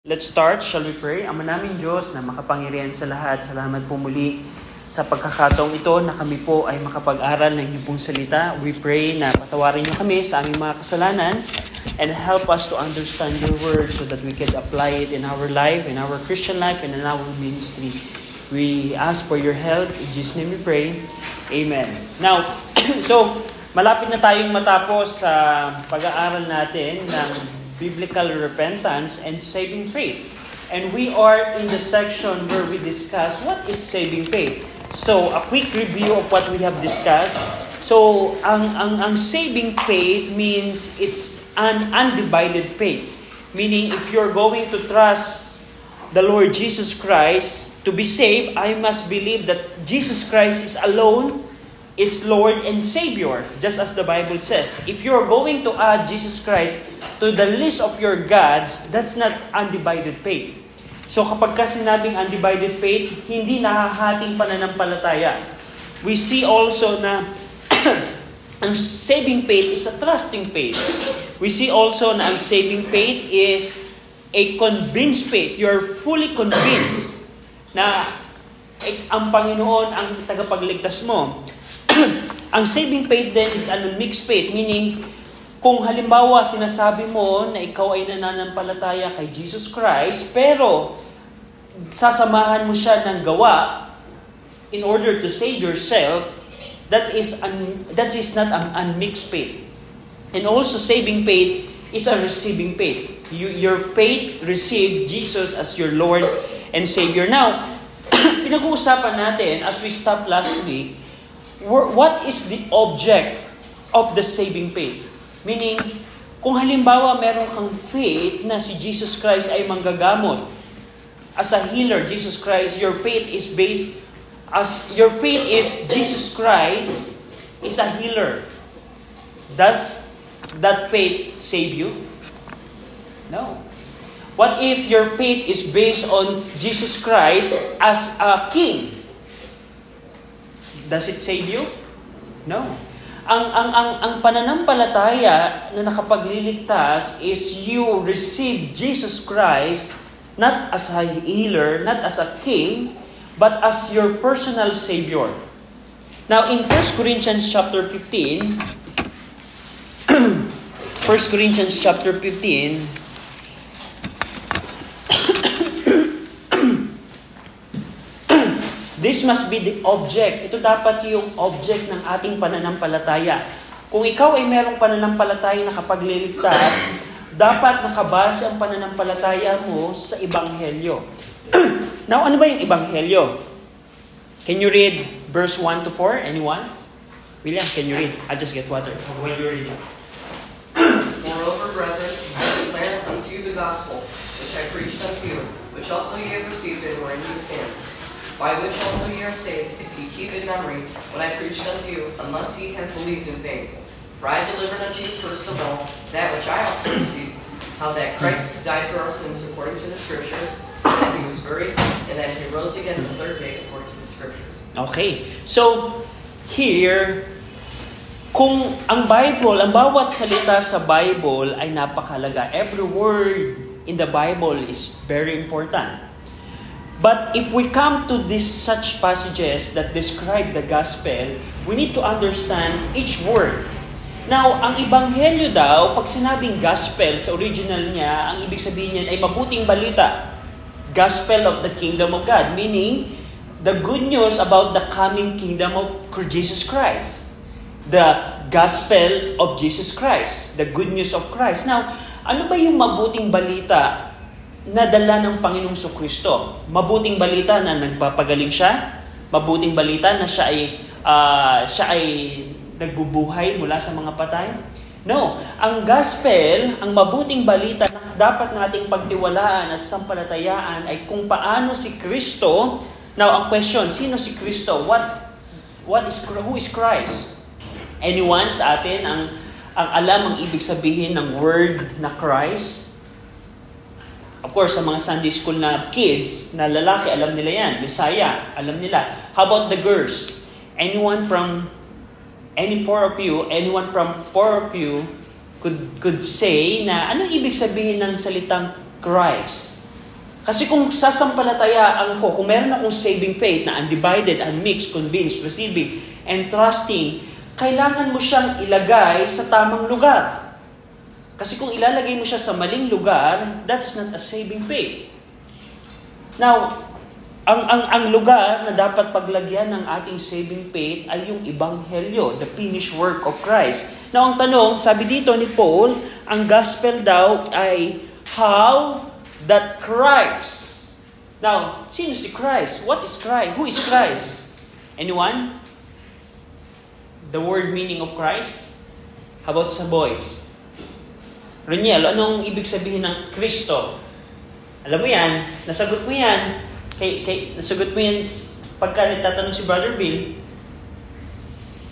Let's start. Shall we pray? Ama namin Diyos na makapangyarihan sa lahat, salamat po muli sa pagkakataong ito na kami po ay makapag-aral ng inyong pong salita. We pray na patawarin niyo kami sa aming mga kasalanan and help us to understand your word so that we can apply it in our life, in our Christian life, and in our ministry. We ask for your help. In Jesus' name we pray. Amen. Now, so, malapit na tayong matapos sa pag-aaral natin ng biblical repentance and saving faith. And we are in the section where we discuss what is saving faith. So, a quick review of what we have discussed. So, ang ang ang saving faith means it's an undivided faith. Meaning if you're going to trust the Lord Jesus Christ to be saved, I must believe that Jesus Christ is alone is Lord and Savior, just as the Bible says. If you're going to add Jesus Christ to the list of your gods, that's not undivided faith. So kapag ka sinabing undivided faith, hindi nahahating pananampalataya. We see also na ang saving faith is a trusting faith. We see also na ang saving faith is a convinced faith. You're fully convinced na ang Panginoon ang tagapagligtas mo. Ang saving faith then is ano, mixed faith, meaning kung halimbawa sinasabi mo na ikaw ay nananampalataya kay Jesus Christ, pero sasamahan mo siya ng gawa in order to save yourself, that is un, that is not an unmixed faith. And also saving faith is a receiving faith. You, your faith received Jesus as your Lord and Savior. Now, pinag-uusapan natin as we stopped last week, what is the object of the saving faith? Meaning, kung halimbawa meron kang faith na si Jesus Christ ay manggagamot, as a healer, Jesus Christ, your faith is based, as your faith is Jesus Christ is a healer. Does that faith save you? No. What if your faith is based on Jesus Christ as a king? Does it save you? No. Ang ang ang ang pananampalataya na nakapagliligtas is you receive Jesus Christ not as a healer, not as a king, but as your personal savior. Now in 1 Corinthians chapter 15, 1 Corinthians chapter 15, This must be the object. Ito dapat yung object ng ating pananampalataya. Kung ikaw ay merong pananampalataya na kapag liligtas, dapat nakabase ang pananampalataya mo sa Ibanghelyo. Now, ano ba yung Ibanghelyo? Can you read verse 1 to 4? Anyone? William, can you read? I'll just get water while you're reading. Moreover, brethren, I declare unto you the gospel, which I preached unto you, which also ye have received and wherein ye stand, by which also ye are saved, if ye keep in memory what I preached unto you, unless ye have believed in vain. For I delivered unto you first of all that which I also received, how that Christ died for our sins according to the Scriptures, and that he was buried, and that he rose again the third day according to the Scriptures. Okay. So, here, kung ang Bible, ang bawat salita sa Bible ay napakalaga. Every word in the Bible is very important. But if we come to these such passages that describe the gospel, we need to understand each word. Now, ang ibanghelyo daw, pag sinabing gospel sa original niya, ang ibig sabihin niyan ay mabuting balita. Gospel of the kingdom of God, meaning the good news about the coming kingdom of Jesus Christ. The gospel of Jesus Christ, the good news of Christ. Now, ano ba yung mabuting balita na dala ng Panginoong Kristo? Mabuting balita na nagpapagaling siya? Mabuting balita na siya ay uh, siya ay nagbubuhay mula sa mga patay? No. Ang gospel, ang mabuting balita na dapat nating pagtiwalaan at sampalatayaan ay kung paano si Kristo. Now, ang question, sino si Kristo? What what is who is Christ? Anyone sa atin ang ang alam ang ibig sabihin ng word na Christ? Of course, sa mga Sunday school na kids, na lalaki, alam nila yan. Messiah, alam nila. How about the girls? Anyone from any four of you, anyone from four of you could could say na anong ibig sabihin ng salitang Christ? Kasi kung sasampalatayaan ko, kung meron akong saving faith na undivided, unmixed, convinced, receiving, and trusting, kailangan mo siyang ilagay sa tamang lugar. Kasi kung ilalagay mo siya sa maling lugar, that's not a saving faith. Now, ang, ang, ang lugar na dapat paglagyan ng ating saving faith ay yung Ebanghelyo, the finished work of Christ. Now, ang tanong, sabi dito ni Paul, ang gospel daw ay how that Christ. Now, sino si Christ? What is Christ? Who is Christ? Anyone? The word meaning of Christ? How about sa boys? Reniel, anong ibig sabihin ng Kristo? Alam mo yan, nasagot mo yan. Kay, kay, nasagot mo yan pagka nagtatanong si Brother Bill.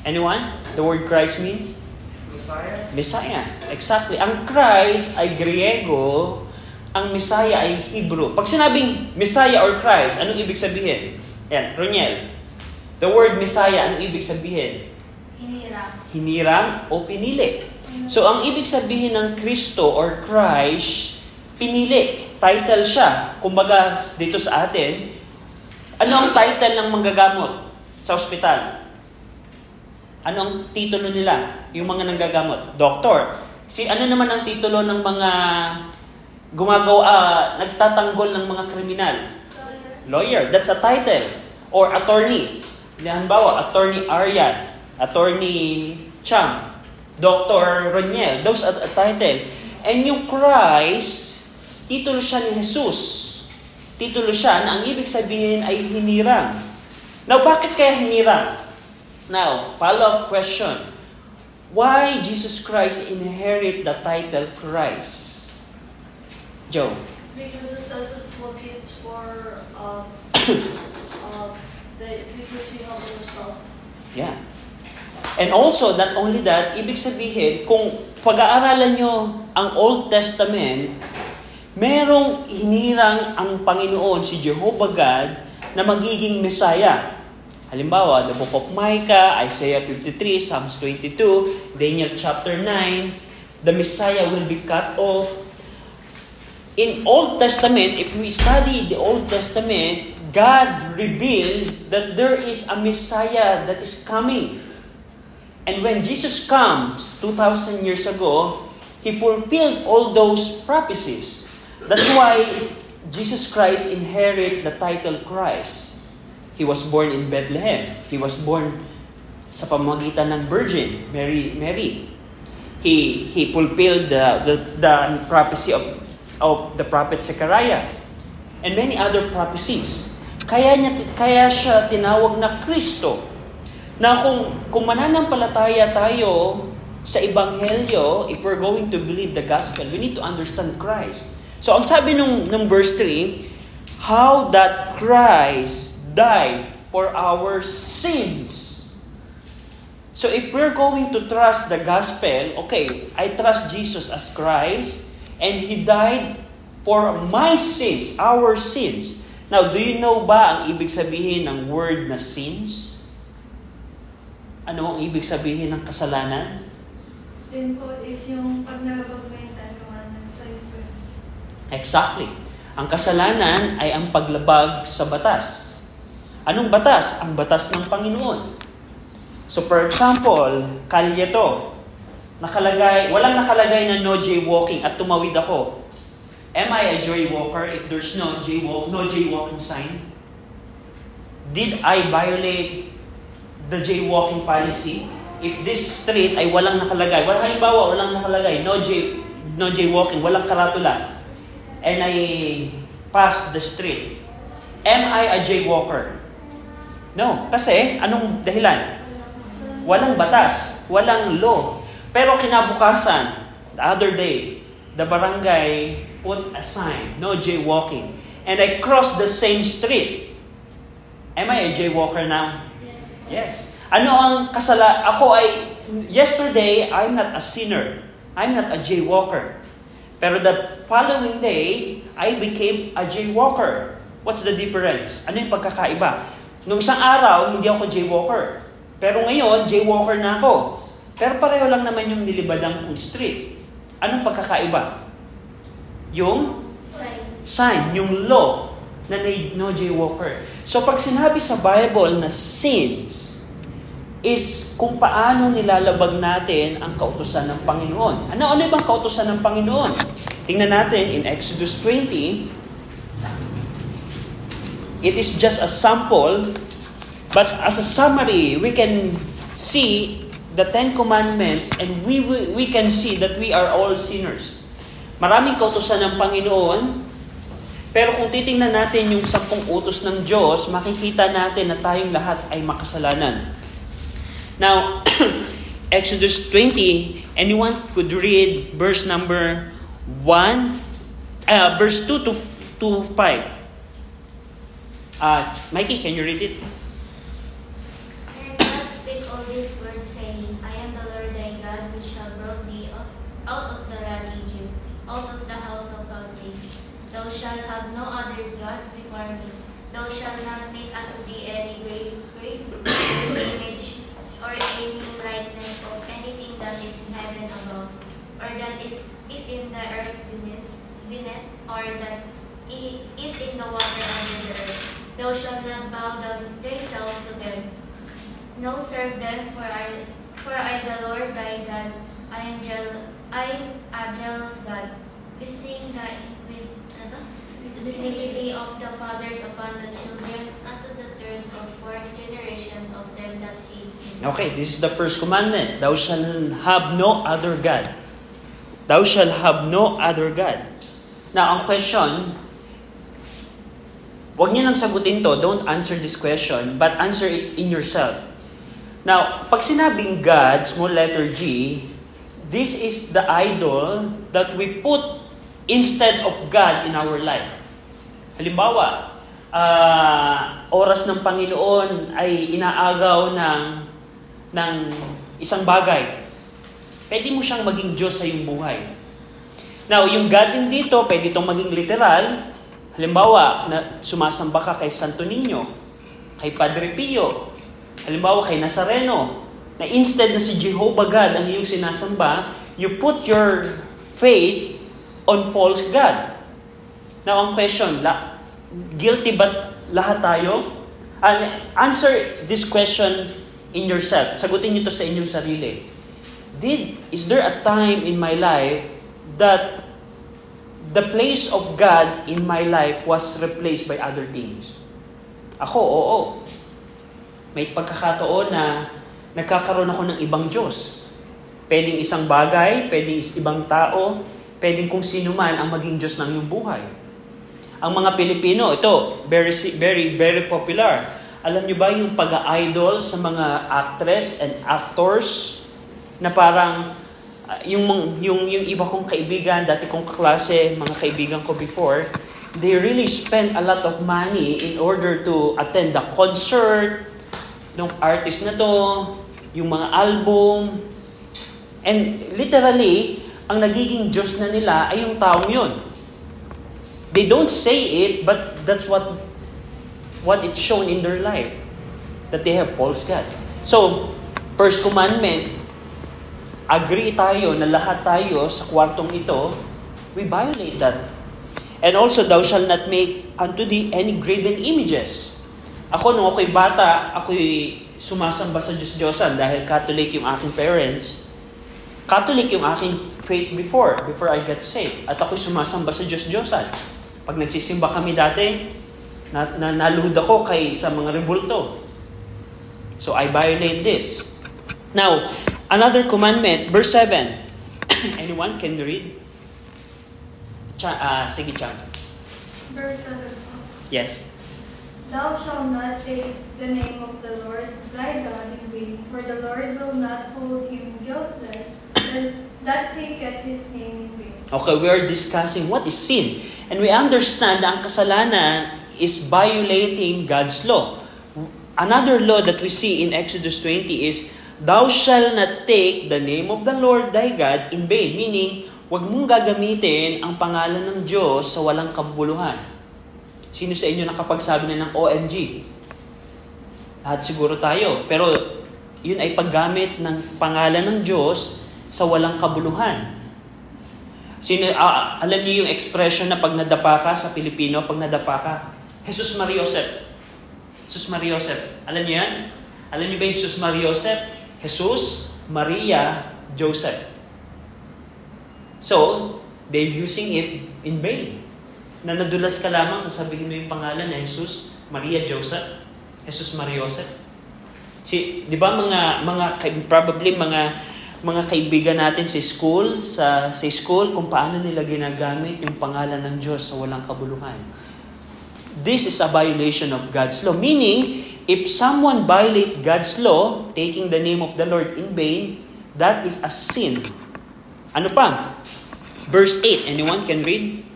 Anyone? The word Christ means? Messiah? Messiah. Exactly. Ang Christ ay Griego, ang Messiah ay Hebrew. Pag sinabing Messiah or Christ, anong ibig sabihin? Yan, Roniel. The word Messiah, anong ibig sabihin? Hinirang. Hinirang o pinili. So, ang ibig sabihin ng Kristo or Christ, pinili. Title siya. Kumbaga, dito sa atin, ano ang title ng manggagamot sa ospital? Ano ang titulo nila? Yung mga nanggagamot? Doktor. Si ano naman ang titulo ng mga gumagawa, ah, nagtatanggol ng mga kriminal? Lawyer. That's a title. Or attorney. Halimbawa, attorney Aryan, attorney Chang, Dr. Roniel. Those are a title. And yung Christ, titulo siya ni Jesus. Titulo siya na ang ibig sabihin ay hinirang. Now, bakit kaya hinirang? Now, follow-up question. Why Jesus Christ inherit the title Christ? Joe. Because it says in Philippians for um, uh, the, because he humbled himself. Yeah. And also, not only that, ibig sabihin, kung pag-aaralan nyo ang Old Testament, merong hinirang ang Panginoon, si Jehovah God, na magiging Messiah. Halimbawa, the book of Micah, Isaiah 53, Psalms 22, Daniel chapter 9, the Messiah will be cut off. In Old Testament, if we study the Old Testament, God revealed that there is a Messiah that is coming. And when Jesus comes 2,000 years ago, He fulfilled all those prophecies. That's why Jesus Christ inherit the title Christ. He was born in Bethlehem. He was born sa pamagitan ng Virgin, Mary. Mary. He, he fulfilled the, the, the prophecy of, of the prophet Zechariah and many other prophecies. Kaya, niya, kaya siya tinawag na Kristo. Na kung, kung mananampalataya tayo sa Ebanghelyo, if we're going to believe the gospel, we need to understand Christ. So ang sabi nung, nung verse 3, how that Christ died for our sins. So if we're going to trust the gospel, okay, I trust Jesus as Christ, and He died for my sins, our sins. Now, do you know ba ang ibig sabihin ng word na sins? Ano ang ibig sabihin ng kasalanan? Sin po is yung pag nalabag mo yung Ten Commandments sa yung first. Exactly. Ang kasalanan ay ang paglabag sa batas. Anong batas? Ang batas ng Panginoon. So for example, kalye to. Nakalagay, walang nakalagay na no jaywalking at tumawid ako. Am I a jaywalker if there's no jaywalk, no jaywalking sign? Did I violate the jaywalking policy? If this street ay walang nakalagay, wala halimbawa walang nakalagay, no jay no jaywalking, walang karatula. And I pass the street. Am I a jaywalker? No, kasi anong dahilan? Walang batas, walang law. Pero kinabukasan, the other day, the barangay put a sign, no jaywalking. And I crossed the same street. Am I a jaywalker now? Yes. Ano ang kasala? Ako ay, yesterday, I'm not a sinner. I'm not a jaywalker. Pero the following day, I became a jaywalker. What's the difference? Ano yung pagkakaiba? Nung isang araw, hindi ako jaywalker. Pero ngayon, jaywalker na ako. Pero pareho lang naman yung nilibadang kong street. Anong pagkakaiba? Yung Sign. sign, yung law na no jaywalker. So pag sinabi sa Bible na sins, is kung paano nilalabag natin ang kautusan ng Panginoon. Ano ano bang kautusan ng Panginoon? Tingnan natin in Exodus 20. It is just a sample, but as a summary, we can see the Ten Commandments and we, we, we can see that we are all sinners. Maraming kautusan ng Panginoon, pero kung titingnan natin yung sampung utos ng Diyos, makikita natin na tayong lahat ay makasalanan. Now, Exodus 20, anyone could read verse number 1, uh, verse 2 to, to 5. Uh, Mikey, can you read it? Out of the land Egypt, out of. Thou shalt have no other gods before me. Thou shalt not make unto thee any grave image, or any likeness of anything that is in heaven above, or that is, is in the earth beneath, beneath, or that is in the water under the earth. Thou shalt not bow down thyself to them, no serve them, for I, for I the Lord thy God, I am jealous, I am a jealous God, visiting the with ano? iniquity of the fathers upon the children unto the third or fourth generation of them that hate. Okay, this is the first commandment. Thou shalt have no other God. Thou shalt have no other God. Now, ang question, Huwag niyo nang sagutin to. Don't answer this question, but answer it in yourself. Now, pag sinabing God, small letter G, this is the idol that we put instead of God in our life. Halimbawa, ah, oras ng Panginoon ay inaagaw ng, ng isang bagay. Pwede mo siyang maging Diyos sa iyong buhay. Now, yung God din dito, pwede itong maging literal, Halimbawa, na sumasamba ka kay Santo Niño, kay Padre Pio, halimbawa kay Nazareno, na instead na si Jehovah God ang iyong sinasamba, you put your faith on false God. Now, ang question, la, guilty ba lahat tayo? Uh, answer this question in yourself. Sagutin niyo to sa inyong sarili. Did, is there a time in my life that the place of God in my life was replaced by other things. Ako, oo. May pagkakataon na nagkakaroon ako ng ibang Diyos. Pwedeng isang bagay, pwedeng ibang tao, pwedeng kung sino man ang maging Diyos ng iyong buhay. Ang mga Pilipino, ito, very, very, very popular. Alam niyo ba yung pag-idol sa mga actress and actors na parang uh, yung, yung, yung iba kong kaibigan, dati kong kaklase, mga kaibigan ko before, they really spend a lot of money in order to attend the concert ng artist na to, yung mga album, and literally, ang nagiging Diyos na nila ay yung taong yun. They don't say it, but that's what what it's shown in their life. That they have false God. So, first commandment, agree tayo na lahat tayo sa kwartong ito, we violate that. And also, thou shall not make unto thee any graven images. Ako, nung ako'y bata, ako'y sumasamba sa Diyos-Diyosan dahil Catholic yung aking parents. Catholic yung aking faith before, before I got saved. At ako'y sumasamba sa Diyos-Diyosan. Pag nagsisimba kami dati, na, na, naluhod ako kay sa mga rebulto. So I violate this. Now, another commandment, verse 7. Anyone can read? Cha, ah, sige, Chang. Verse 7. Yes. Thou shalt not take the name of the Lord thy God in vain, for the Lord will not hold him guiltless that, taketh his name in vain. Okay, we are discussing what is sin. And we understand na ang kasalanan is violating God's law. Another law that we see in Exodus 20 is, Thou shalt not take the name of the Lord thy God in vain. Meaning, huwag mong gagamitin ang pangalan ng Diyos sa walang kabuluhan. Sino sa inyo nakapagsabi na ng OMG? Lahat siguro tayo. Pero yun ay paggamit ng pangalan ng Diyos sa walang kabuluhan. Sino, ah, alam niyo yung expression na pag nadapa ka sa Pilipino, pag nadapa ka, Jesus Mariosep. Jesus Mariosep. Alam niyo yan? Alam niyo ba yung Jesus Mariosep? Jesus, Maria, Joseph. So, they're using it in vain. Na nadulas ka lamang, sasabihin mo yung pangalan na Jesus, Maria, Joseph, Jesus Mariosep. Si, 'di ba mga mga probably mga mga kaibigan natin sa school, sa sa school kung paano nila ginagamit yung pangalan ng Diyos sa walang kabuluhan. This is a violation of God's law. Meaning, if someone violate God's law, taking the name of the Lord in vain, that is a sin. Ano pa? Verse 8. Anyone can read?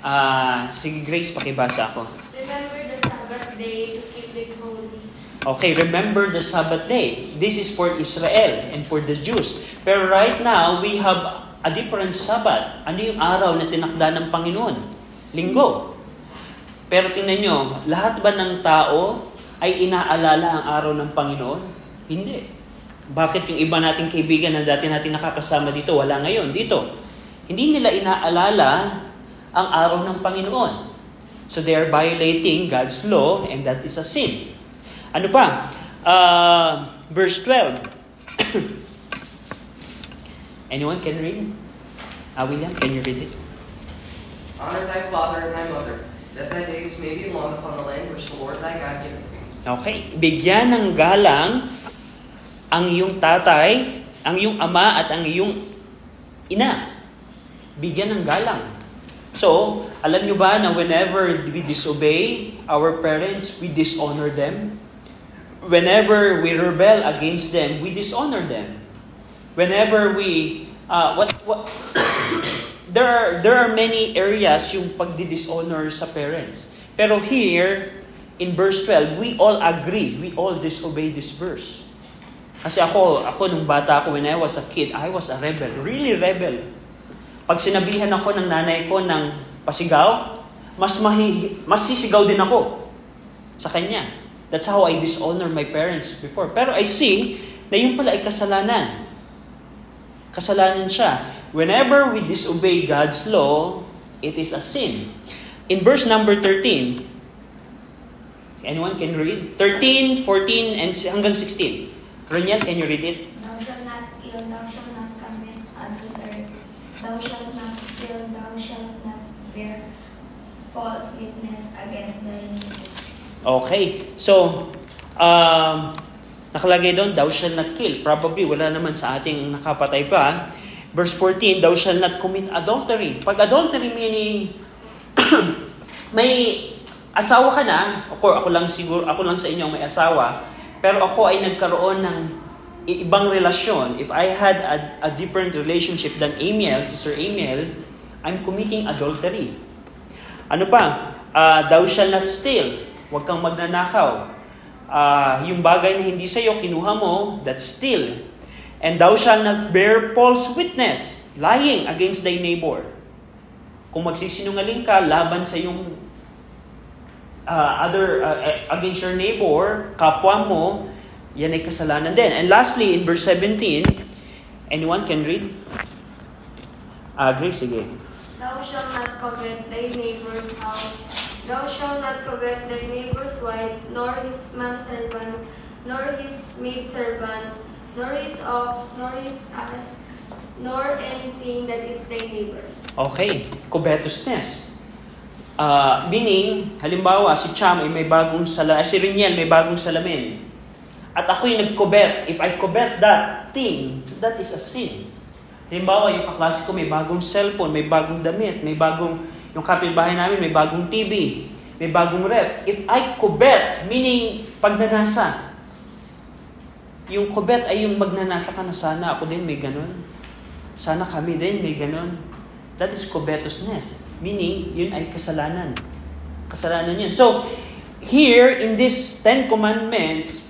Ah, sige Grace, pakibasa ako. Remember the Sabbath day to. Okay, remember the Sabbath day. This is for Israel and for the Jews. Pero right now, we have a different Sabbath. Ano yung araw na tinakda ng Panginoon? Linggo. Pero tingnan nyo, lahat ba ng tao ay inaalala ang araw ng Panginoon? Hindi. Bakit yung iba nating kaibigan na dati natin nakakasama dito, wala ngayon dito? Hindi nila inaalala ang araw ng Panginoon. So they are violating God's law and that is a sin. Ano pa? Uh, verse 12. Anyone can read? Ah, William, can you read it? Honor thy father and thy mother, that thy days may be long upon the land which the Lord thy God giveth thee. Okay. Bigyan ng galang ang iyong tatay, ang iyong ama at ang iyong ina. Bigyan ng galang. So, alam nyo ba na whenever we disobey our parents, we dishonor them? Whenever we rebel against them, we dishonor them. Whenever we uh, what what there are there are many areas yung pagdi-dishonor sa parents. Pero here in verse 12, we all agree, we all disobey this verse. Kasi ako, ako nung bata ako when I was a kid, I was a rebel, really rebel. Pag sinabihan ako ng nanay ko ng pasigaw, mas mahi, mas sisigaw din ako sa kanya. That's how I dishonor my parents before. Pero I see na yun pala ay kasalanan. Kasalanan siya. Whenever we disobey God's law, it is a sin. In verse number 13, anyone can read? 13, 14, and hanggang 16. Roniel, can you read it? Thou shalt not kill, thou shalt not commit adultery, thou shalt not steal, thou shalt not bear false witness against thy neighbor. Okay. So, um, nakalagay doon, thou shall not kill. Probably, wala naman sa ating nakapatay pa. Verse 14, thou shall not commit adultery. Pag adultery meaning, may asawa ka na, ako, ako lang siguro, ako lang sa inyo may asawa, pero ako ay nagkaroon ng ibang relasyon. If I had a, a different relationship than Amiel, si Sir Amiel, I'm committing adultery. Ano pa? Ah, thou shall not steal. Huwag kang magnanakaw. Ah, yung bagay na hindi sa'yo, kinuha mo, that's steal. And thou shall not bear false witness, lying against thy neighbor. Kung magsisinungaling ka laban sa yung ah, other eh, against your neighbor, kapwa mo, yan ay kasalanan din. And lastly, in verse 17, anyone can read? Ah, Grace, sige. Thou shalt not covet thy neighbor's house. Thou shalt not covet thy neighbor's wife, nor his manservant, nor his maidservant, nor his ox, nor his ass, nor anything that is thy neighbor's. Okay, covetousness. Uh, meaning, halimbawa, si Cham ay may bagong sala, si Riniel may bagong salamin. At ako'y nag-covet. If I covet that thing, that is a sin. Halimbawa, yung kaklase ko may bagong cellphone, may bagong damit, may bagong, yung kapitbahay namin may bagong TV, may bagong rep. If I covet, meaning pagnanasa. Yung covet ay yung magnanasa ka na sana ako din may ganun. Sana kami din may ganun. That is covetousness. Meaning, yun ay kasalanan. Kasalanan yun. So, here in this Ten Commandments,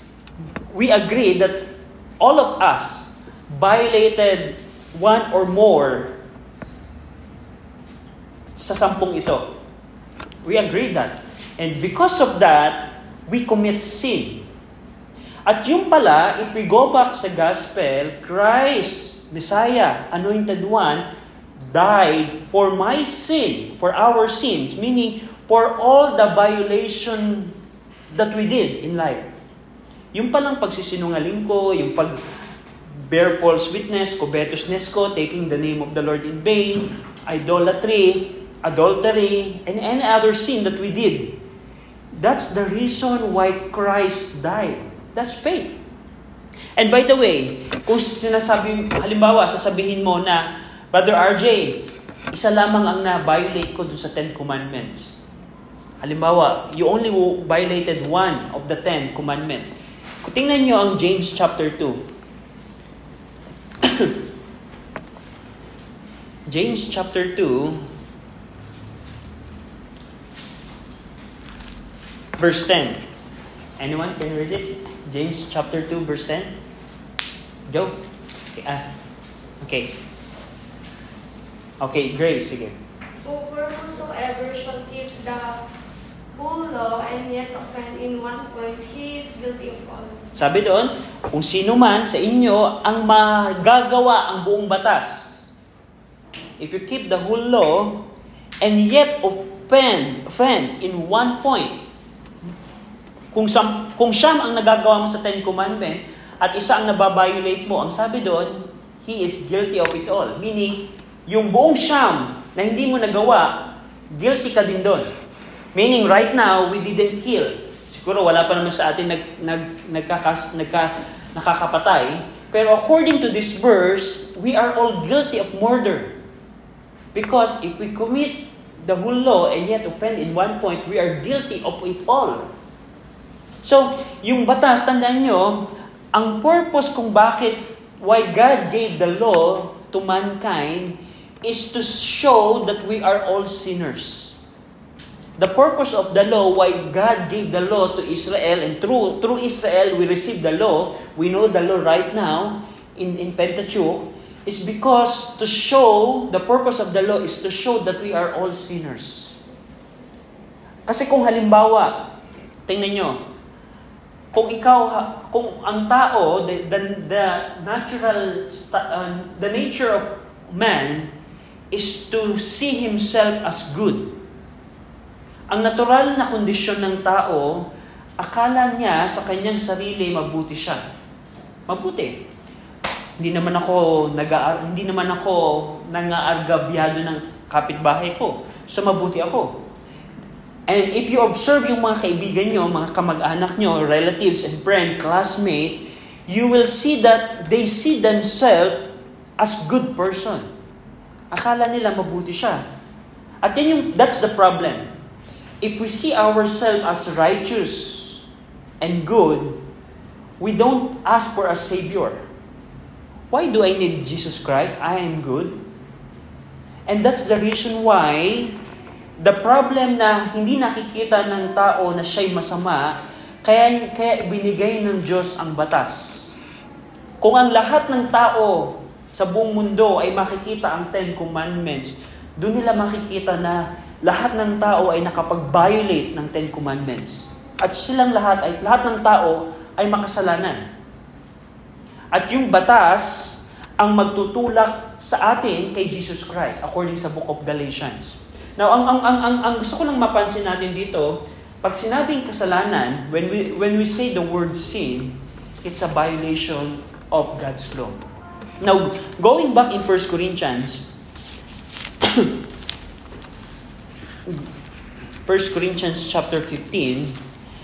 we agree that all of us violated one or more sa sampung ito. We agree that. And because of that, we commit sin. At yung pala, if we go back sa gospel, Christ, Messiah, Anointed One, died for my sin, for our sins, meaning for all the violation that we did in life. Yung palang pagsisinungaling ko, yung pag bear false witness, covetousness ko, taking the name of the Lord in vain, idolatry, adultery, and any other sin that we did. That's the reason why Christ died. That's faith. And by the way, kung sinasabi, halimbawa, sasabihin mo na, Brother RJ, isa lamang ang na-violate ko dun sa Ten Commandments. Halimbawa, you only violated one of the Ten Commandments. Tingnan nyo ang James chapter 2. James chapter 2, verse 10. Anyone can read it? James chapter 2, verse 10. Joe? Okay. Ah. Okay. Okay, Grace, sige. For whosoever shall keep the whole law and yet offend in one point, he is guilty of all. Sabi doon, kung sino man sa inyo ang magagawa ang buong batas. If you keep the whole law and yet offend, offend in one point, kung, sam, kung siyam ang nagagawa mo sa Ten Commandment at isa ang nababiolate mo, ang sabi doon, he is guilty of it all. Meaning, yung buong siyam na hindi mo nagawa, guilty ka din doon. Meaning, right now, we didn't kill. Siguro wala pa naman sa atin nag, nag, nagkakas, nagka, nakakapatay. Pero according to this verse, we are all guilty of murder. Because if we commit the whole law and yet offend in one point, we are guilty of it all. So, yung batas, tandaan nyo, ang purpose kung bakit, why God gave the law to mankind is to show that we are all sinners. The purpose of the law, why God gave the law to Israel, and through, through Israel we receive the law, we know the law right now in, in Pentateuch, is because to show, the purpose of the law is to show that we are all sinners. Kasi kung halimbawa, tingnan nyo, kung ikaw, kung ang tao, the, the, the natural, uh, the nature of man is to see himself as good. Ang natural na kondisyon ng tao, akala niya sa kanyang sarili mabuti siya. Mabuti. Hindi naman ako nag hindi naman ako nangaargabyado ng kapitbahay ko. So mabuti ako. And if you observe yung mga kaibigan nyo, mga kamag-anak nyo, relatives and friend, classmate, you will see that they see themselves as good person. Akala nila mabuti siya. At yan yung, that's the problem. If we see ourselves as righteous and good, we don't ask for a Savior. Why do I need Jesus Christ? I am good. And that's the reason why the problem na hindi nakikita ng tao na siya'y masama, kaya, kaya binigay ng Diyos ang batas. Kung ang lahat ng tao sa buong mundo ay makikita ang Ten Commandments, doon nila makikita na lahat ng tao ay nakapag-violate ng Ten Commandments. At silang lahat, ay, lahat ng tao ay makasalanan. At yung batas ang magtutulak sa atin kay Jesus Christ according sa book of Galatians. Now, ang, ang, ang, ang, ang gusto ko lang mapansin natin dito, pag sinabing kasalanan, when we, when we say the word sin, it's a violation of God's law. Now, going back in 1 Corinthians, 1 Corinthians chapter 15,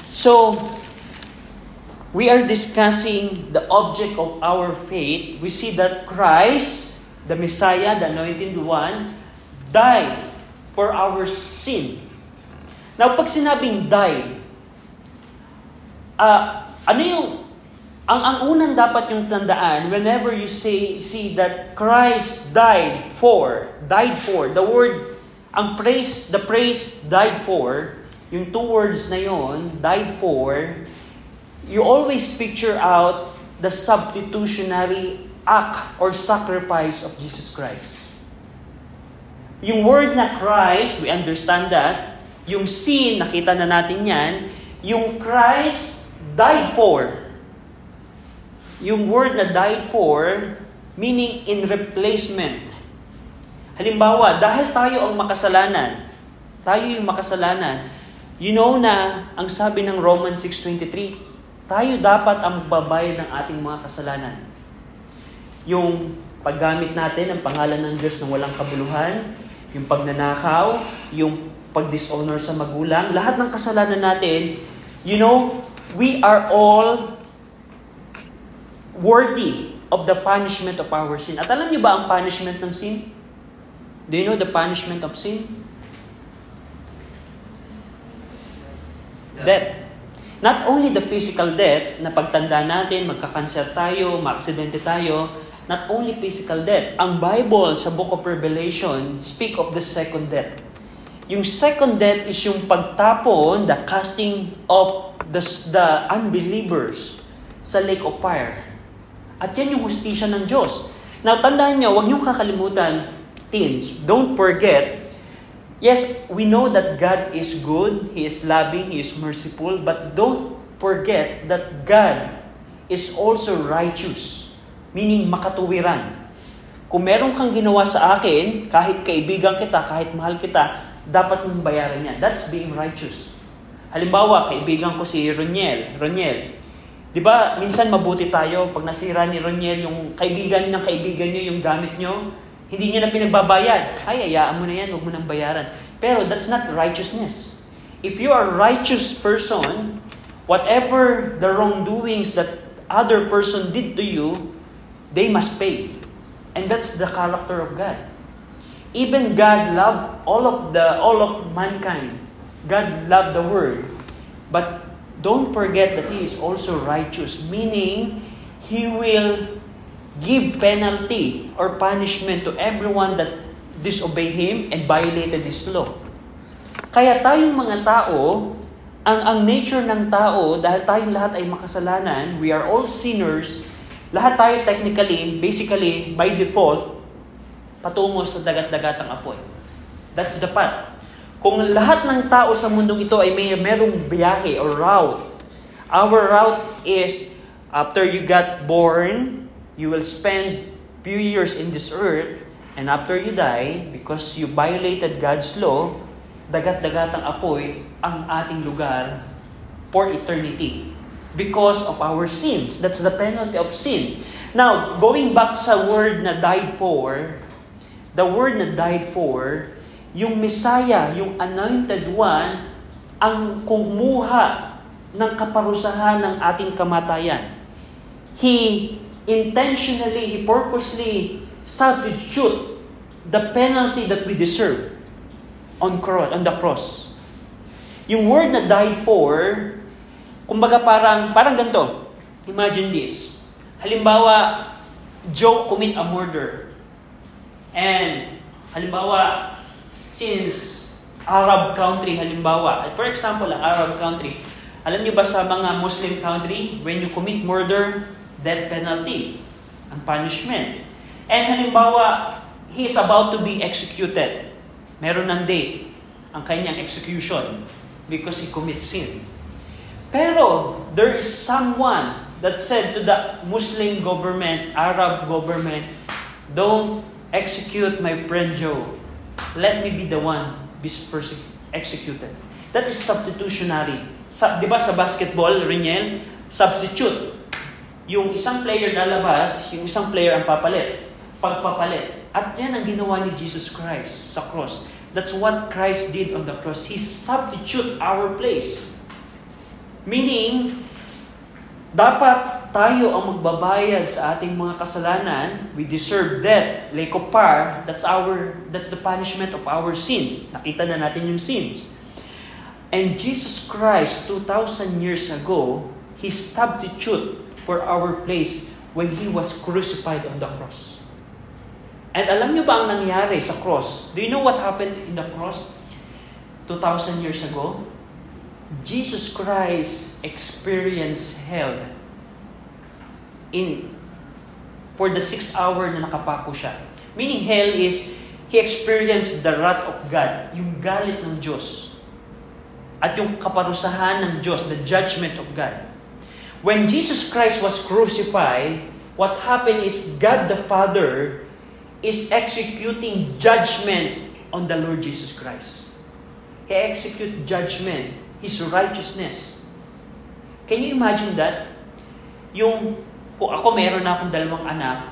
so, we are discussing the object of our faith. We see that Christ, the Messiah, the anointed one, died for our sin. Now, pag sinabing died, uh, ano yung, ang, ang unang dapat yung tandaan, whenever you say, see that Christ died for, died for, the word, ang praise, the praise died for, yung two words na yon, died for, you always picture out the substitutionary act or sacrifice of Jesus Christ. Yung word na Christ, we understand that. Yung sin, nakita na natin yan. Yung Christ died for. Yung word na died for, meaning in replacement. Halimbawa, dahil tayo ang makasalanan, tayo yung makasalanan, you know na ang sabi ng Romans 6.23, tayo dapat ang magbabayad ng ating mga kasalanan. Yung paggamit natin ng pangalan ng Diyos ng walang kabuluhan, yung pagnanakaw, yung pag-dishonor sa magulang, lahat ng kasalanan natin, you know, we are all worthy of the punishment of our sin. At alam niyo ba ang punishment ng sin? Do you know the punishment of sin? Death. Not only the physical death, na pagtanda natin, magka-cancer tayo, maaksidente tayo, not only physical death. Ang Bible sa Book of Revelation speak of the second death. Yung second death is yung pagtapon, the casting of the, the unbelievers sa lake of fire. At yan yung hustisya ng Diyos. Now, tandaan nyo, huwag niyong kakalimutan, teens, don't forget, yes, we know that God is good, He is loving, He is merciful, but don't forget that God is also righteous, meaning makatuwiran. Kung meron kang ginawa sa akin, kahit kaibigan kita, kahit mahal kita, dapat mong bayaran niya. That's being righteous. Halimbawa, kaibigan ko si Roniel. Roniel, di ba, minsan mabuti tayo pag nasira ni Roniel yung kaibigan ng kaibigan niyo, yung gamit niyo, hindi niya na pinagbabayad. Ay, ayaan mo na yan, huwag mo nang bayaran. Pero that's not righteousness. If you are a righteous person, whatever the wrongdoings that other person did to you, they must pay. And that's the character of God. Even God loved all of the all of mankind. God loved the world. But don't forget that He is also righteous, meaning He will give penalty or punishment to everyone that disobey Him and violated His law. Kaya tayong mga tao, ang, ang nature ng tao, dahil tayong lahat ay makasalanan, we are all sinners, lahat tayo technically, basically, by default, patungo sa dagat-dagatang apoy. That's the path. Kung lahat ng tao sa mundong ito ay may merong biyahe or route, our route is after you got born, you will spend few years in this earth, and after you die, because you violated God's law, dagat-dagatang apoy ang ating lugar for eternity because of our sins. That's the penalty of sin. Now, going back sa word na died for, the word na died for, yung Messiah, yung anointed one, ang kumuha ng kaparusahan ng ating kamatayan. He intentionally, he purposely substitute the penalty that we deserve on cross, on the cross. Yung word na died for, kumbaga parang, parang ganito. Imagine this. Halimbawa, Joe commit a murder. And, halimbawa, since Arab country, halimbawa, for example, Arab country, alam niyo ba sa mga Muslim country, when you commit murder, death penalty, ang punishment. And halimbawa, he is about to be executed. Meron ng date, ang kanyang execution, because he commits sin. Pero, there is someone that said to the Muslim government, Arab government, don't execute my friend Joe. Let me be the one be executed. That is substitutionary. Sa, di ba sa basketball, Reniel, substitute. Yung isang player lalabas, yung isang player ang papalit. Pagpapalit. At yan ang ginawa ni Jesus Christ sa cross. That's what Christ did on the cross. He substitute our place. Meaning, dapat tayo ang magbabayad sa ating mga kasalanan. We deserve death, fire. That's our that's the punishment of our sins. Nakita na natin yung sins. And Jesus Christ 2000 years ago, he substitute for our place when he was crucified on the cross. And alam niyo ba ang nangyari sa cross? Do you know what happened in the cross 2000 years ago? Jesus Christ experienced hell in for the six hour na nakapako siya. Meaning hell is he experienced the wrath of God, yung galit ng Diyos. At yung kaparusahan ng Diyos, the judgment of God. When Jesus Christ was crucified, what happened is God the Father is executing judgment on the Lord Jesus Christ. He execute judgment, His righteousness. Can you imagine that? Yung, kung ako meron na akong dalawang anak,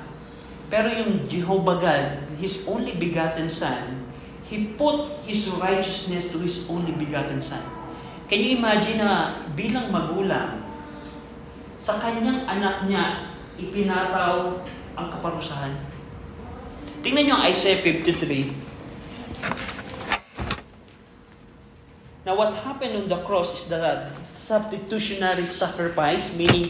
pero yung Jehovah God, His only begotten Son, He put His righteousness to His only begotten Son. Can you imagine na bilang magulang, sa kanyang anak niya, ipinataw ang kaparusahan? Tingnan niyo ang Isaiah 53. Now what happened on the cross is the substitutionary sacrifice, meaning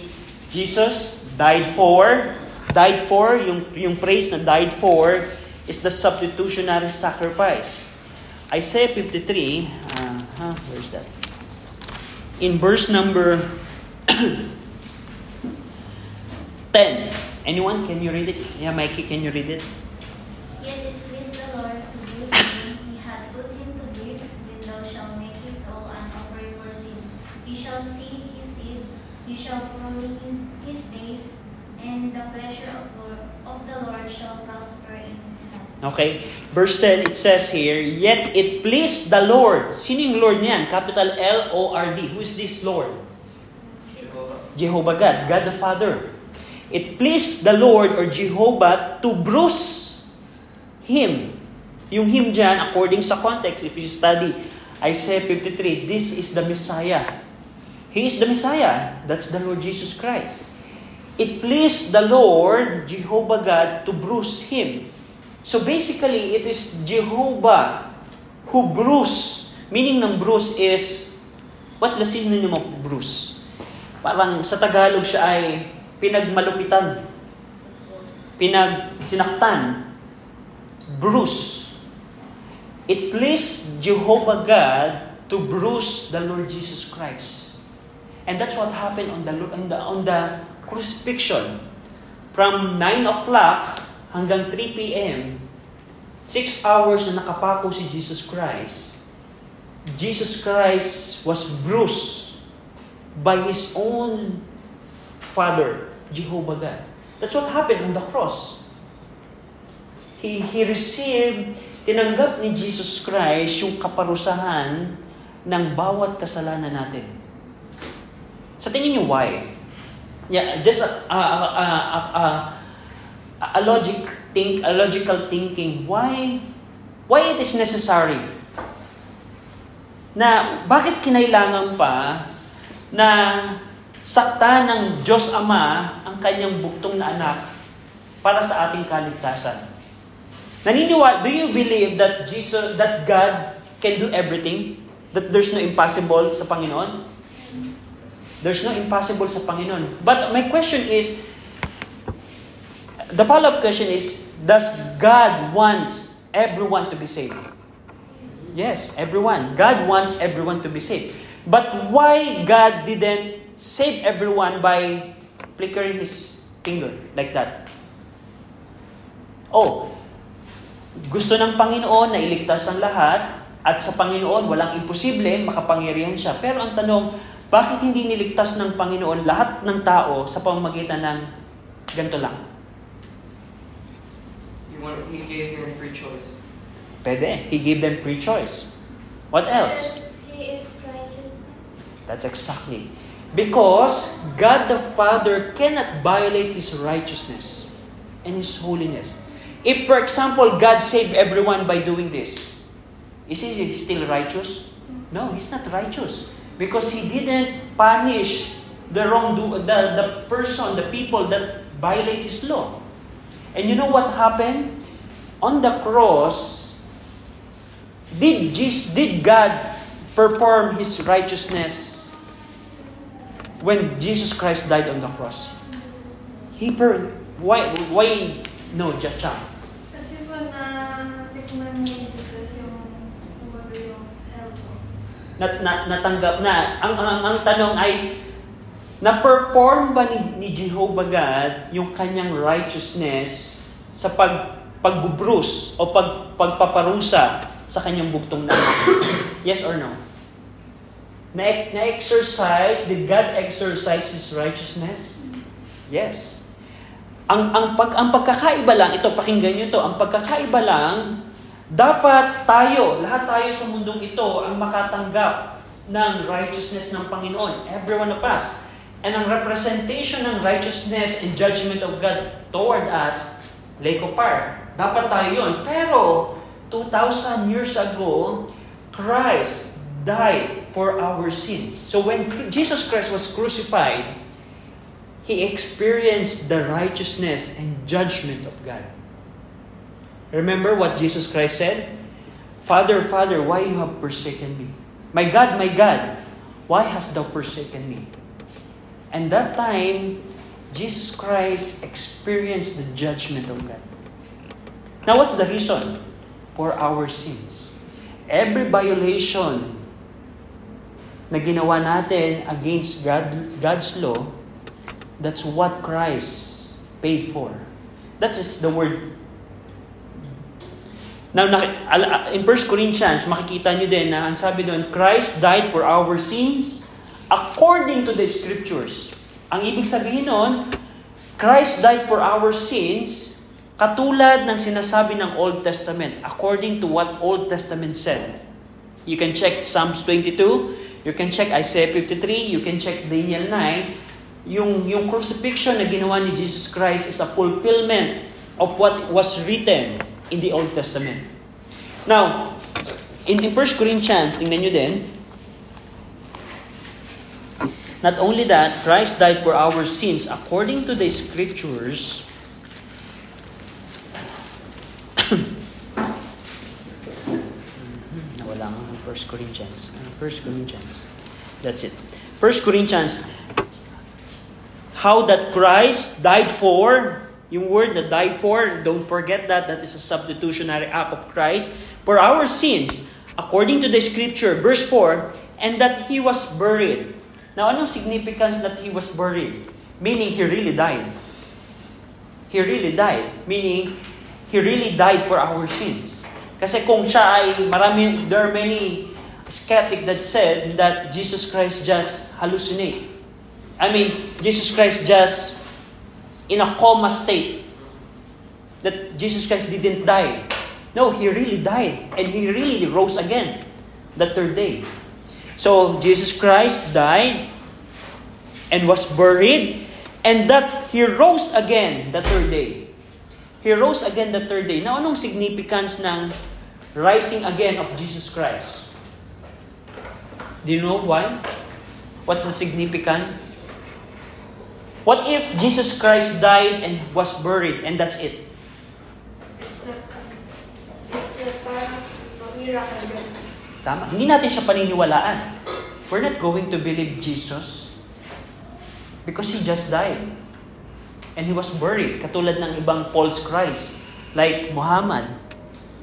Jesus died for, died for, yung, yung phrase na died for, is the substitutionary sacrifice. Isaiah 53, uh, huh, where's that? In verse number 10. Anyone, can you read it? Yeah, Mikey, can you read it? Yet it pleased the Lord to bruise him. He had put him to grief. Then thou shalt make his soul an offering for sin. He shall see his seed. He shall prolong his days. And the pleasure of, Lord, of the Lord shall prosper in his hand. Okay? Verse 10, it says here, Yet it pleased the Lord. Sino yung Lord niyan? Capital L-O-R-D. Who is this Lord? Jehovah. Jehovah God, God the Father. It pleased the Lord or Jehovah to bruise Him. Yung Him dyan, according sa context, if you study Isaiah 53, this is the Messiah. He is the Messiah. That's the Lord Jesus Christ. It pleased the Lord, Jehovah God, to bruise Him. So basically, it is Jehovah who bruise. Meaning ng bruise is, what's the synonym of bruise? Parang sa Tagalog siya ay pinagmalupitan, pinagsinaktan, bruise. It pleased Jehovah God to bruise the Lord Jesus Christ. And that's what happened on the, on the, on the crucifixion. From 9 o'clock hanggang 3 p.m., 6 hours na nakapako si Jesus Christ, Jesus Christ was bruised by His own Father, Jehovah God. That's what happened on the cross. He, he received, tinanggap ni Jesus Christ yung kaparusahan ng bawat kasalanan natin. Sa tingin niyo, why? Yeah, just a, a, a, a, a, a logic think, a logical thinking. Why, why it is necessary? Na bakit kinailangan pa na sakta ng Diyos Ama ang kanyang buktong na anak para sa ating kaligtasan? Naniniwala, do you believe that Jesus, that God can do everything? That there's no impossible sa Panginoon? There's no impossible sa Panginoon. But my question is, the follow-up question is, does God wants everyone to be saved? Yes, everyone. God wants everyone to be saved. But why God didn't save everyone by flickering His finger like that? Oh, gusto ng Panginoon na iligtas ang lahat at sa Panginoon walang imposible, makapangyarihan siya. Pero ang tanong, bakit hindi niligtas ng Panginoon lahat ng tao sa pamamagitan ng ganito lang? He, wanted, he gave him free choice. Pwede. He gave them free choice. What else? Because he is righteousness. That's exactly. Because God the Father cannot violate His righteousness and His holiness. If, for example, God saved everyone by doing this, is He still righteous? No, He's not righteous. Because He didn't punish the wrongdo the, the person, the people that violate His law. And you know what happened? On the cross, did, Jesus, did God perform His righteousness when Jesus Christ died on the cross? He per why why no Jacha? Kasi po na tikman ni Jesus yung kumbaga yung ko. Nat, na, natanggap na ang, ang ang tanong ay na-perform ba ni, ni Jehovah God yung kanyang righteousness sa pag pagbubrus o pag pagpaparusa sa kanyang buktong na Yes or no? Na, na-exercise, did God exercise His righteousness? Yes. Ang, ang, pag, ang pagkakaiba lang, ito, pakinggan nyo to, ang pagkakaiba lang, dapat tayo, lahat tayo sa mundong ito, ang makatanggap ng righteousness ng Panginoon. Every one of us. And ang representation ng righteousness and judgment of God toward us, Fire. Dapat tayo yun. Pero, 2,000 years ago, Christ died for our sins. So when Jesus Christ was crucified, He experienced the righteousness and judgment of God. Remember what Jesus Christ said? Father, Father, why you have forsaken me? My God, my God, why hast thou forsaken me? And that time, Jesus Christ experienced the judgment of God. Now, what's the reason? For our sins. Every violation na ginawa natin against God, God's law, that's what Christ paid for. That is the word Now, in 1 Corinthians, makikita nyo din na ang sabi doon, Christ died for our sins according to the Scriptures. Ang ibig sabihin noon, Christ died for our sins katulad ng sinasabi ng Old Testament, according to what Old Testament said. You can check Psalms 22, you can check Isaiah 53, you can check Daniel 9. Yung, yung crucifixion na ginawa ni Jesus Christ is a fulfillment of what was written in the Old Testament. Now, in, in 1 Corinthians, tingnan nyo din, not only that, Christ died for our sins according to the Scriptures, Nawala nga ng 1 Corinthians. 1 Corinthians. That's it. 1 Corinthians, how that Christ died for yung word na died for, don't forget that, that is a substitutionary act of Christ for our sins, according to the scripture, verse 4, and that He was buried. Now, anong significance that He was buried? Meaning, He really died. He really died. Meaning, He really died for our sins. Kasi kung siya ay, marami, there are many skeptic that said that Jesus Christ just hallucinate. I mean, Jesus Christ just in a coma state. That Jesus Christ didn't die. No, He really died. And He really rose again the third day. So, Jesus Christ died and was buried and that He rose again the third day. He rose again the third day. Now, anong significance ng rising again of Jesus Christ? Do you know why? What's the significance? What if Jesus Christ died and was buried and that's it? It's it's. Tama. Hindi natin siya paniniwalaan. We're not going to believe Jesus because He just died. And He was buried. Katulad ng ibang false Christ. Like Muhammad.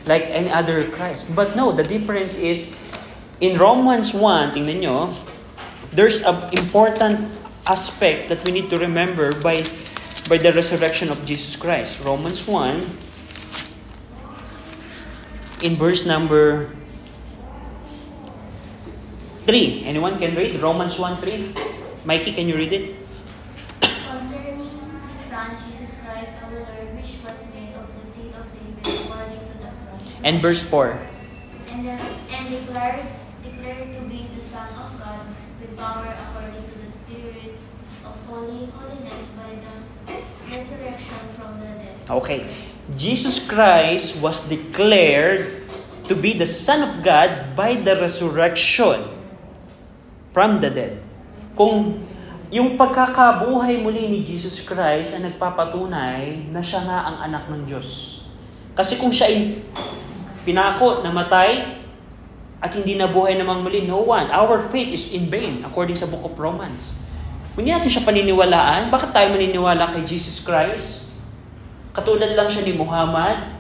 Like any other Christ. But no, the difference is, in Romans 1, tingnan nyo, there's an important aspect that we need to remember by by the resurrection of Jesus Christ. Romans 1 in verse number 3. Anyone can read Romans 1 3? Mikey, can you read it? Concerning his Son, Jesus Christ, our Lord, which was made of the seed of David according to the promise. And verse 4. And, the, and declared, declared to be the Son of God with power according to the Spirit of holy holiness by the resurrection from the dead. Okay. Jesus Christ was declared to be the Son of God by the resurrection from the dead. Kung yung pagkakabuhay muli ni Jesus Christ ay nagpapatunay na siya nga ang anak ng Diyos. Kasi kung siya pinako, namatay, at hindi nabuhay namang muli, no one. Our faith is in vain, according sa book of Romans. Kung natin siya paniniwalaan, bakit tayo maniniwala kay Jesus Christ? Katulad lang siya ni Muhammad,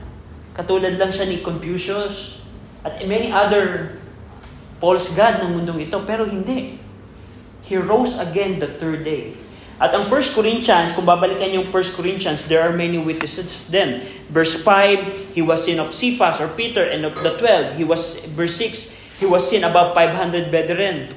katulad lang siya ni Confucius, at many other false god ng mundong ito, pero hindi. He rose again the third day. At ang 1 Corinthians, kung babalikan yung 1 Corinthians, there are many witnesses then. Verse 5, he was seen of Cephas or Peter and of the 12. He was, verse 6, he was seen above 500 brethren.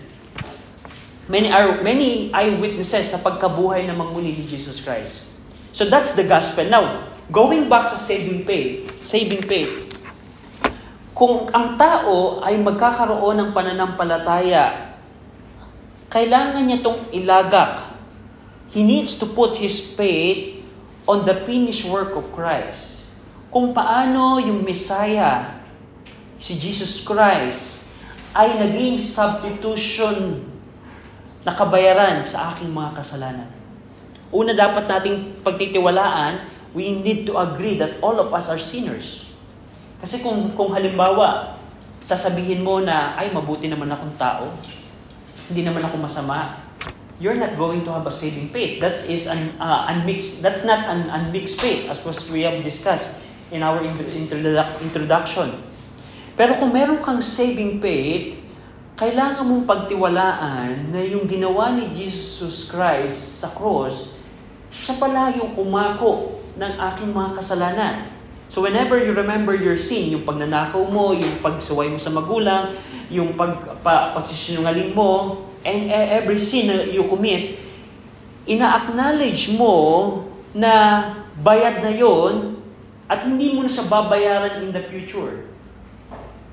Many, are, many eyewitnesses sa pagkabuhay na muli ni Jesus Christ. So that's the gospel. Now, going back sa saving faith, saving faith, kung ang tao ay magkakaroon ng pananampalataya, kailangan niya itong ilagak. He needs to put his faith on the finished work of Christ. Kung paano yung Messiah, si Jesus Christ, ay naging substitution na kabayaran sa aking mga kasalanan. Una dapat nating pagtitiwalaan, we need to agree that all of us are sinners. Kasi kung, kung halimbawa, sasabihin mo na, ay, mabuti naman akong tao, hindi naman ako masama, you're not going to have a saving faith. That is an uh, unmixed, that's not an unmixed faith, as was we have discussed in our introdu- introduction. Pero kung meron kang saving faith, kailangan mong pagtiwalaan na yung ginawa ni Jesus Christ sa cross, siya pala yung umako ng aking mga kasalanan. So whenever you remember your sin, yung pagnanakaw mo, yung pagsuway mo sa magulang, yung pag, pa, pagsisinungaling mo, and every sin you commit, ina-acknowledge mo na bayad na yon at hindi mo na siya babayaran in the future.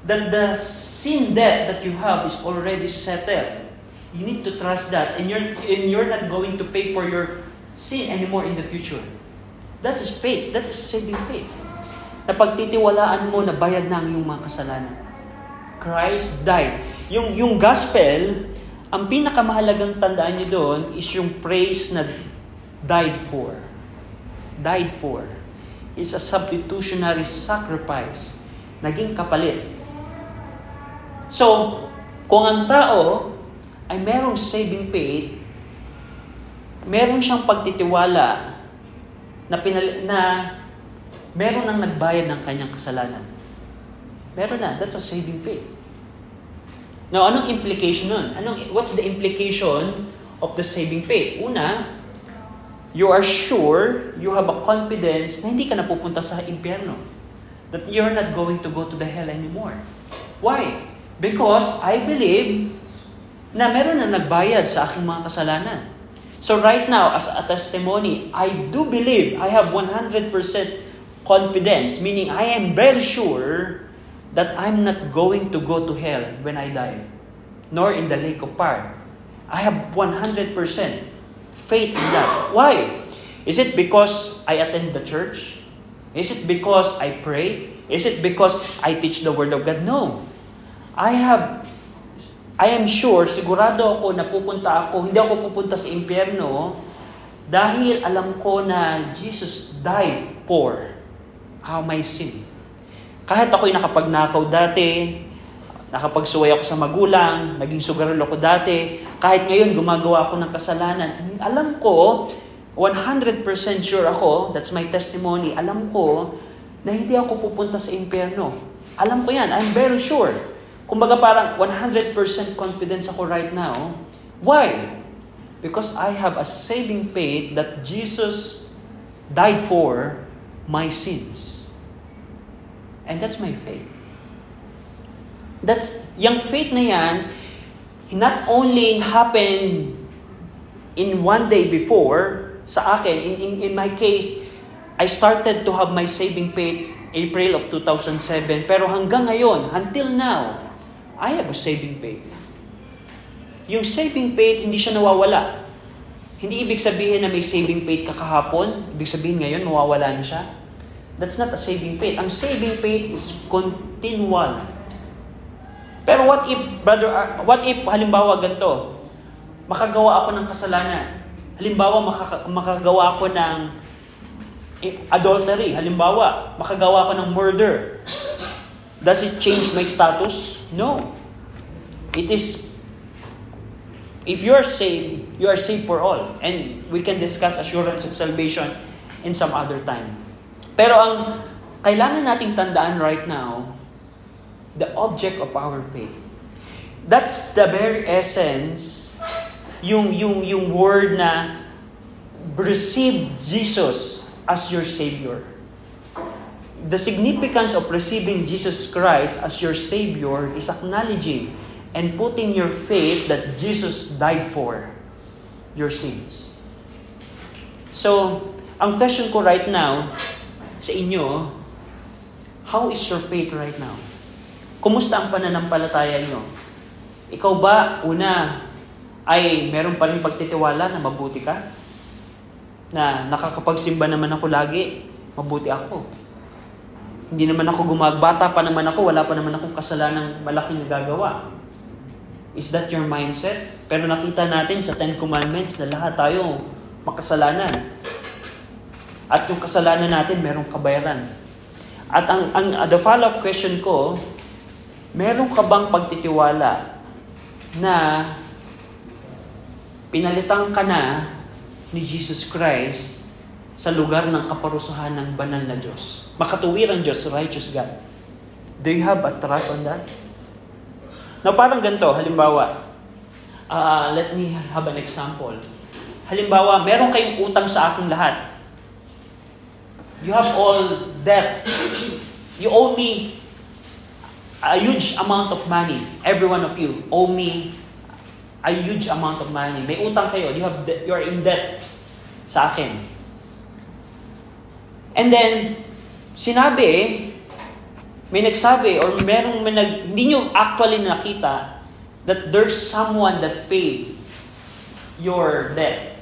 That the sin debt that you have is already settled. You need to trust that and you're, and you're not going to pay for your sin anymore in the future. That is faith. That is saving faith. Na pagtitiwalaan mo na bayad na ang iyong mga kasalanan. Christ died. Yung, yung gospel, ang pinakamahalagang tandaan niyo doon is yung praise na died for. Died for. It's a substitutionary sacrifice. Naging kapalit. So, kung ang tao ay merong saving faith, meron siyang pagtitiwala na, pinal- na meron nang nagbayad ng kanyang kasalanan. Meron na. That's a saving faith. Now, anong implication nun? Anong, what's the implication of the saving faith? Una, you are sure, you have a confidence na hindi ka napupunta sa impyerno. That you're not going to go to the hell anymore. Why? Because I believe na meron na nagbayad sa aking mga kasalanan. So right now, as a testimony, I do believe, I have 100% confidence, meaning I am very sure that I'm not going to go to hell when I die, nor in the lake of fire. I have 100% faith in that. Why? Is it because I attend the church? Is it because I pray? Is it because I teach the Word of God? No. I have, I am sure, sigurado ako na pupunta ako, hindi ako pupunta sa impyerno dahil alam ko na Jesus died for how my sin. Kahit ako'y nakapagnakaw dati, nakapagsuway ako sa magulang, naging sugarol ako dati, kahit ngayon gumagawa ako ng kasalanan, alam ko, 100% sure ako, that's my testimony, alam ko na hindi ako pupunta sa impyerno. Alam ko yan, I'm very sure. Kumbaga parang 100% confidence ako right now. Why? Because I have a saving faith that Jesus died for my sins. And that's my faith. That's, yung faith na yan, not only happened in one day before, sa akin, in, in, in my case, I started to have my saving faith April of 2007. Pero hanggang ngayon, until now, I have a saving faith. Yung saving faith, hindi siya nawawala. Hindi ibig sabihin na may saving faith ka kahapon, ibig sabihin ngayon, mawawala na siya. That's not a saving faith. Ang saving faith is continual. Pero what if, brother, what if, halimbawa ganito, makagawa ako ng kasalanan. Halimbawa, makaka- makagawa ako ng adultery. Halimbawa, makagawa ako ng murder. Does it change my status? No. It is, if you are saved, you are saved for all. And we can discuss assurance of salvation in some other time. Pero ang kailangan nating tandaan right now, the object of our faith. That's the very essence, yung, yung, yung word na receive Jesus as your Savior. The significance of receiving Jesus Christ as your Savior is acknowledging and putting your faith that Jesus died for your sins. So, ang question ko right now sa inyo, how is your faith right now? Kumusta ang pananampalataya nyo? Ikaw ba, una, ay meron pa rin pagtitiwala na mabuti ka? Na nakakapagsimba naman ako lagi, mabuti ako. Hindi naman ako gumagbata pa naman ako, wala pa naman akong kasalanang malaking nagagawa. Is that your mindset? Pero nakita natin sa Ten Commandments na lahat tayo makasalanan. At yung kasalanan natin, merong kabayaran. At ang, ang uh, the follow-up question ko, meron ka bang pagtitiwala na pinalitan ka na ni Jesus Christ sa lugar ng kaparusahan ng banal na Diyos? Makatuwirang Diyos, righteous God. Do you have a trust on that? Now, parang ganito, halimbawa, uh, let me have an example. Halimbawa, meron kayong utang sa aking lahat. You have all debt. You owe me a huge amount of money. Every one of you owe me a huge amount of money. May utang kayo. You have de- you are in debt sa akin. And then, sinabi, may nagsabi or merong may nag, hindi nyo actually nakita that there's someone that paid your debt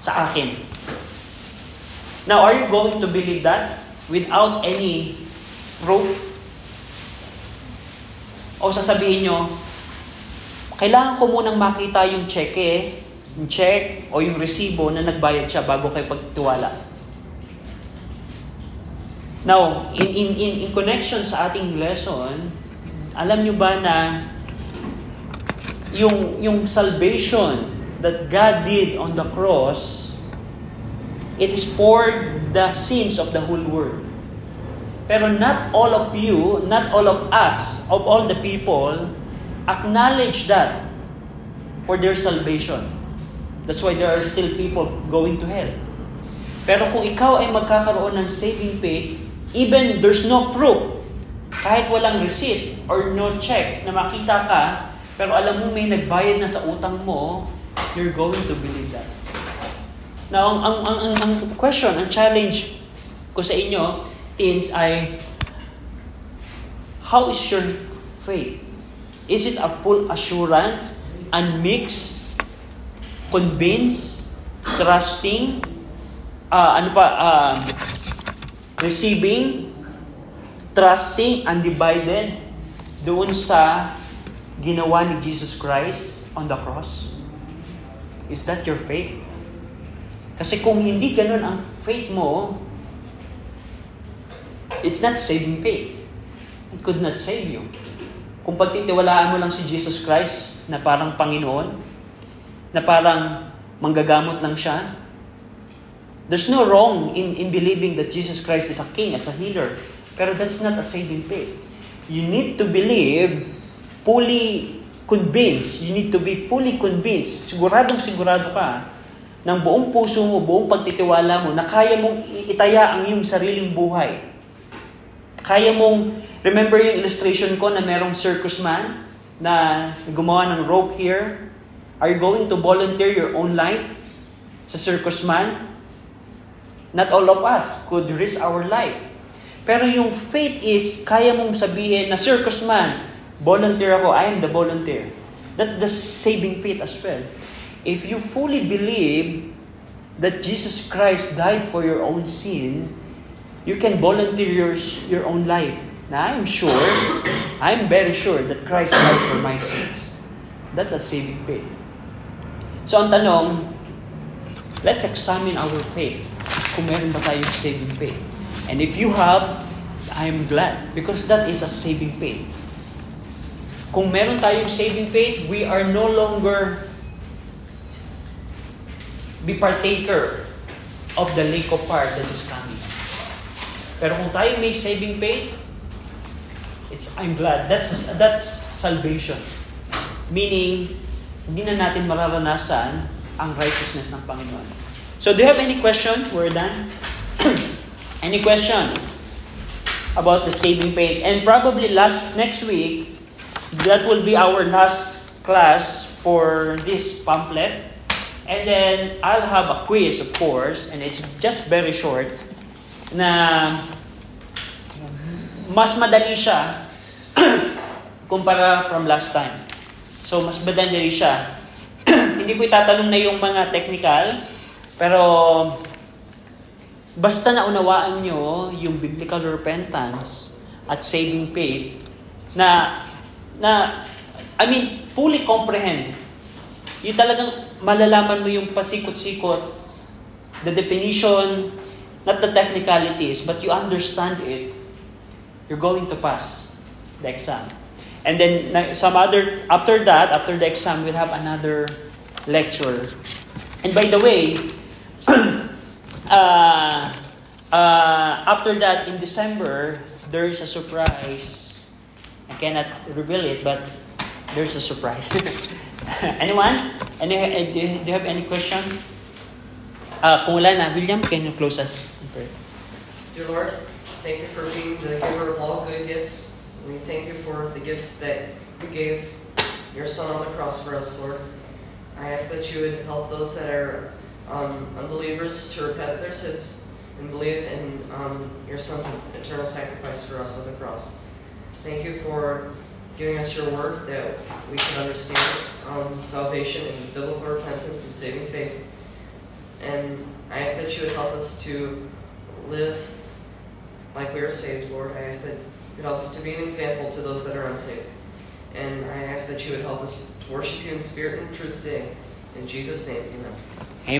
sa akin. Now, are you going to believe that without any proof? O sasabihin nyo, kailangan ko munang makita yung cheque, yung check o yung resibo na nagbayad siya bago kayo pagtiwala. Now, in, in, in, in connection sa ating lesson, alam nyo ba na yung, yung salvation that God did on the cross, it is for the sins of the whole world. Pero not all of you, not all of us, of all the people, acknowledge that for their salvation. That's why there are still people going to hell. Pero kung ikaw ay magkakaroon ng saving faith, even there's no proof, kahit walang receipt or no check na makita ka, pero alam mo may nagbayad na sa utang mo, you're going to believe. Now, ang, ang, ang, ang, ang question, ang challenge ko sa inyo, teens, ay how is your faith? Is it a full assurance, unmixed, convinced, trusting, uh, ano pa, uh, receiving, trusting, undivided doon sa ginawa ni Jesus Christ on the cross? Is that your faith? Kasi kung hindi ganun ang faith mo, it's not saving faith. It could not save you. Kung pagtitiwalaan mo lang si Jesus Christ na parang Panginoon, na parang manggagamot lang siya, there's no wrong in, in believing that Jesus Christ is a king, as a healer. Pero that's not a saving faith. You need to believe fully convinced. You need to be fully convinced. Siguradong sigurado ka ng buong puso mo, buong pagtitiwala mo, na kaya mong itaya ang iyong sariling buhay. Kaya mong, remember yung illustration ko na merong circus man na gumawa ng rope here? Are you going to volunteer your own life sa circus man? Not all of us could risk our life. Pero yung faith is, kaya mong sabihin na circus man, volunteer ako, I am the volunteer. That's the saving faith as well. If you fully believe that Jesus Christ died for your own sin, you can volunteer your, your own life. Now, I'm sure, I'm very sure that Christ died for my sins. That's a saving faith. So, ang tanong, let's examine our faith. Kung meron ba tayong saving faith. And if you have, I'm glad because that is a saving faith. Kung meron tayong saving faith, we are no longer be partaker of the lake of fire that is coming. Pero kung tayo may saving faith, it's I'm glad. That's that's salvation. Meaning, hindi na natin mararanasan ang righteousness ng Panginoon. So, do you have any question? We're done. any question about the saving faith? And probably last next week, that will be our last class for this pamphlet. And then I'll have a quiz, of course, and it's just very short, na mas madali siya kumpara from last time. So, mas madali siya. Hindi ko itatanong na yung mga technical, pero basta na unawaan nyo yung biblical repentance at saving faith na na I mean, fully comprehend. Yung talagang malalaman mo yung pasikot-sikot, the definition, not the technicalities, but you understand it, you're going to pass the exam. And then some other after that, after the exam, we'll have another lecture. And by the way, uh, uh, after that in December, there is a surprise. I cannot reveal it, but there's a surprise. Anyone? Any, uh, do you do you have any question? Uh, kung wala na, William, can you close us in prayer? Dear Lord, thank you for being the giver of all good gifts. We thank you for the gifts that you gave your Son on the cross for us, Lord. I ask that you would help those that are um, unbelievers to repent of their sins and believe in um, your Son's eternal sacrifice for us on the cross. Thank you for giving us your word that we can understand um, salvation and biblical repentance and saving faith. And I ask that you would help us to live like we are saved, Lord. I ask that you would help us to be an example to those that are unsaved. And I ask that you would help us to worship you in spirit and truth today. In Jesus' name, amen.